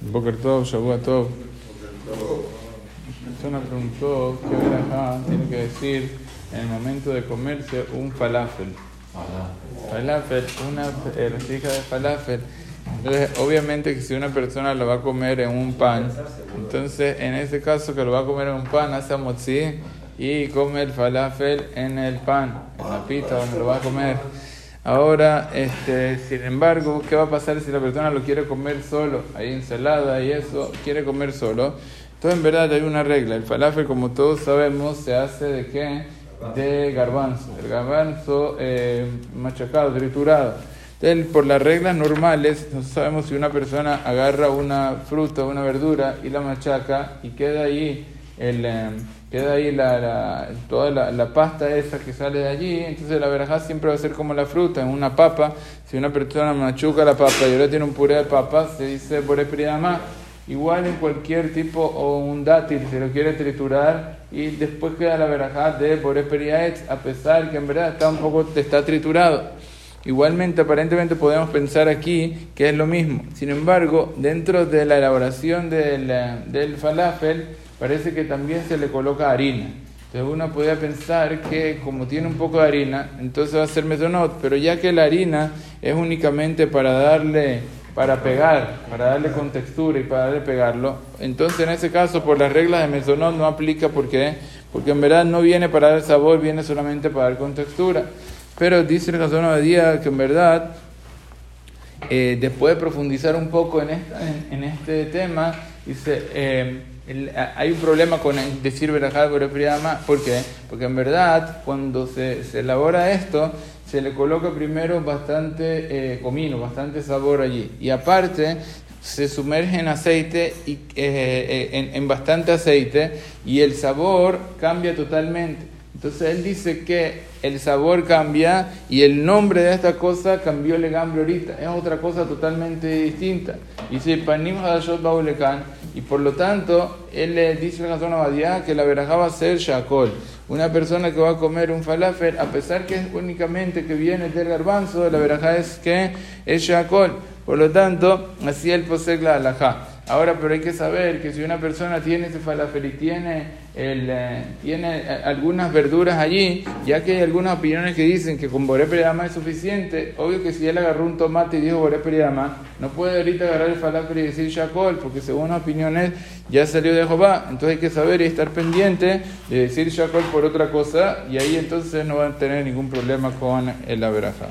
Boker Tov, Shabbat Tov. La persona preguntó qué verajá tiene que decir en el momento de comerse un falafel. Falafel, una eh, de falafel. Entonces, obviamente que si una persona lo va a comer en un pan, entonces en ese caso que lo va a comer en un pan, hace motzi y come el falafel en el pan, en la pita donde lo va a comer. Ahora, este, sin embargo, ¿qué va a pasar si la persona lo quiere comer solo? Hay ensalada y eso, quiere comer solo. Entonces, en verdad, hay una regla. El falafel, como todos sabemos, se hace de qué? De garbanzo. El garbanzo eh, machacado, triturado. Entonces, por las reglas normales, no sabemos si una persona agarra una fruta, una verdura y la machaca y queda ahí el... Eh, queda ahí la, toda la, pasta esa que sale de allí, entonces la verajá siempre va a ser como la fruta, en una papa, si una persona machuca la papa y ahora tiene un puré de papa, se dice más igual en cualquier tipo o un dátil, se lo quiere triturar y después queda la verajá de por a pesar que en verdad está un poco, está triturado. Igualmente, aparentemente podemos pensar aquí que es lo mismo. Sin embargo, dentro de la elaboración del, falafel, parece que también se le coloca harina. Entonces uno podría pensar que como tiene un poco de harina, entonces va a ser mesonot, pero ya que la harina es únicamente para darle, para pegar, para darle contextura y para darle pegarlo, entonces en ese caso por las reglas de mesonot no aplica porque, porque en verdad no viene para dar sabor, viene solamente para dar contextura. Pero dice el de día que en verdad, eh, después de profundizar un poco en, en, este tema, dice... Eh, hay un problema con decir verajá por ¿por qué? Porque en verdad, cuando se, se, elabora esto, se le coloca primero bastante eh, comino, bastante sabor allí. Y aparte, se sumerge en aceite, y, eh, eh, en, en bastante aceite, y el sabor cambia totalmente. Entonces él dice que el sabor cambia y el nombre de esta cosa cambió el gambre ahorita. Es otra cosa totalmente distinta. Dice Panim Hadashot Baulekan. Y por lo tanto, él le dice a la que la verajá va a ser Shakol. Una persona que va a comer un falafel, a pesar que es únicamente que viene del garbanzo, la verajá es que es Shakol. Por lo tanto, así él posee la alajá. Ahora, pero hay que saber que si una persona tiene ese falafel y tiene, el, eh, tiene eh, algunas verduras allí, ya que hay algunas opiniones que dicen que con Boré Periama es suficiente, obvio que si él agarró un tomate y dijo Boré Periama, no puede ahorita agarrar el falafel y decir Shakol, porque según las opiniones ya salió de Jehová. Entonces hay que saber y estar pendiente de decir Shakol por otra cosa, y ahí entonces no van a tener ningún problema con el averaja.